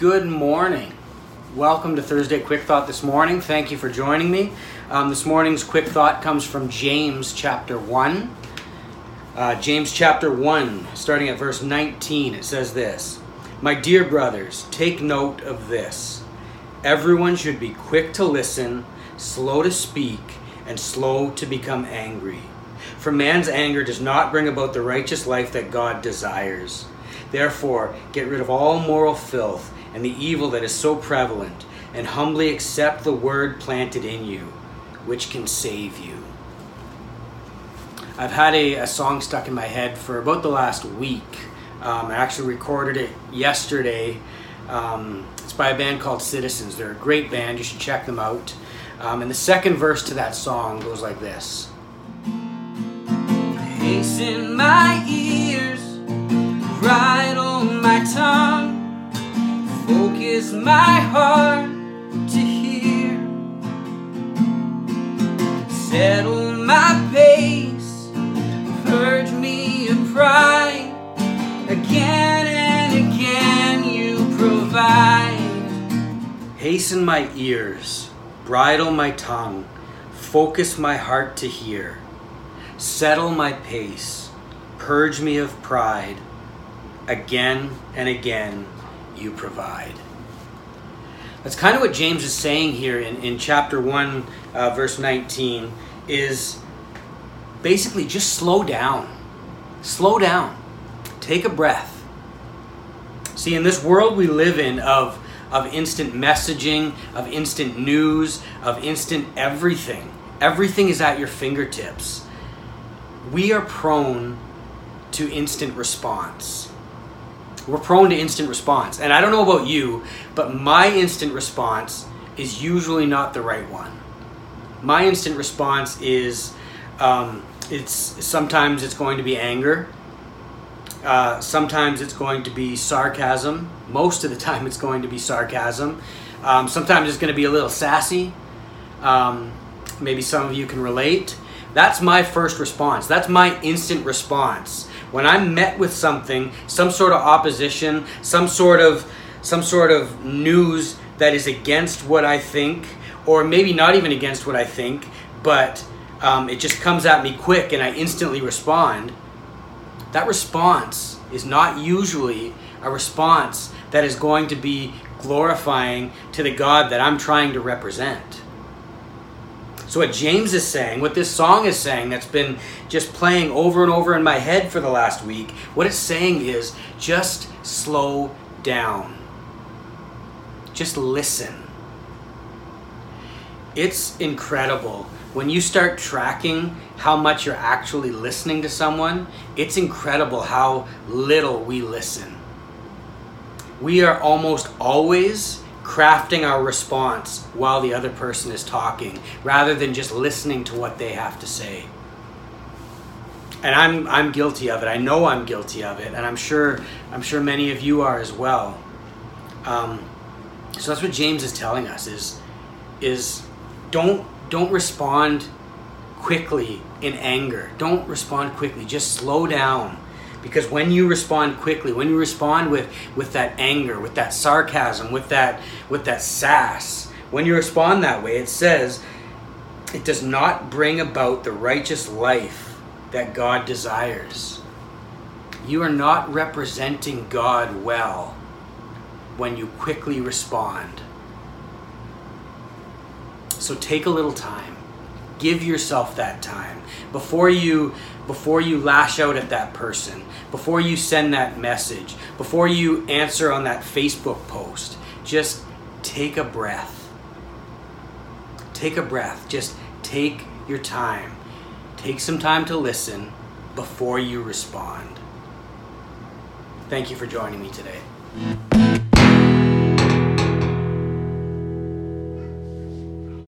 Good morning. Welcome to Thursday Quick Thought this morning. Thank you for joining me. Um, this morning's quick thought comes from James chapter 1. Uh, James chapter 1, starting at verse 19, it says this My dear brothers, take note of this. Everyone should be quick to listen, slow to speak, and slow to become angry. For man's anger does not bring about the righteous life that God desires. Therefore, get rid of all moral filth and the evil that is so prevalent, and humbly accept the word planted in you, which can save you. I've had a, a song stuck in my head for about the last week. Um, I actually recorded it yesterday. Um, it's by a band called Citizens. They're a great band. You should check them out. Um, and the second verse to that song goes like this Hasten my ears, bridle my tongue, focus my heart to hear, settle my pace, purge me of pride, again and again you provide. Hasten my ears, bridle my tongue, focus my heart to hear, settle my pace, purge me of pride, again and again you provide. That's kind of what James is saying here in, in chapter 1, uh, verse 19, is basically just slow down. Slow down. Take a breath. See, in this world we live in of, of instant messaging, of instant news, of instant everything, everything is at your fingertips. We are prone to instant response. We're prone to instant response. And I don't know about you, but my instant response is usually not the right one. My instant response is um, it's sometimes it's going to be anger. Uh, sometimes it's going to be sarcasm. Most of the time, it's going to be sarcasm. Um, sometimes it's going to be a little sassy. Um, maybe some of you can relate. That's my first response. That's my instant response when I'm met with something, some sort of opposition, some sort of some sort of news that is against what I think, or maybe not even against what I think, but um, it just comes at me quick and I instantly respond. That response is not usually a response that is going to be glorifying to the God that I'm trying to represent. So, what James is saying, what this song is saying, that's been just playing over and over in my head for the last week, what it's saying is just slow down. Just listen. It's incredible. When you start tracking how much you're actually listening to someone, it's incredible how little we listen. We are almost always crafting our response while the other person is talking rather than just listening to what they have to say. And I'm I'm guilty of it. I know I'm guilty of it, and I'm sure I'm sure many of you are as well. Um, so that's what James is telling us is is don't don't respond quickly in anger. Don't respond quickly. Just slow down because when you respond quickly when you respond with with that anger with that sarcasm with that with that sass when you respond that way it says it does not bring about the righteous life that god desires. You are not representing god well when you quickly respond. So take a little time give yourself that time before you before you lash out at that person before you send that message before you answer on that facebook post just take a breath. Take a breath. Just take your time. Take some time to listen before you respond. Thank you for joining me today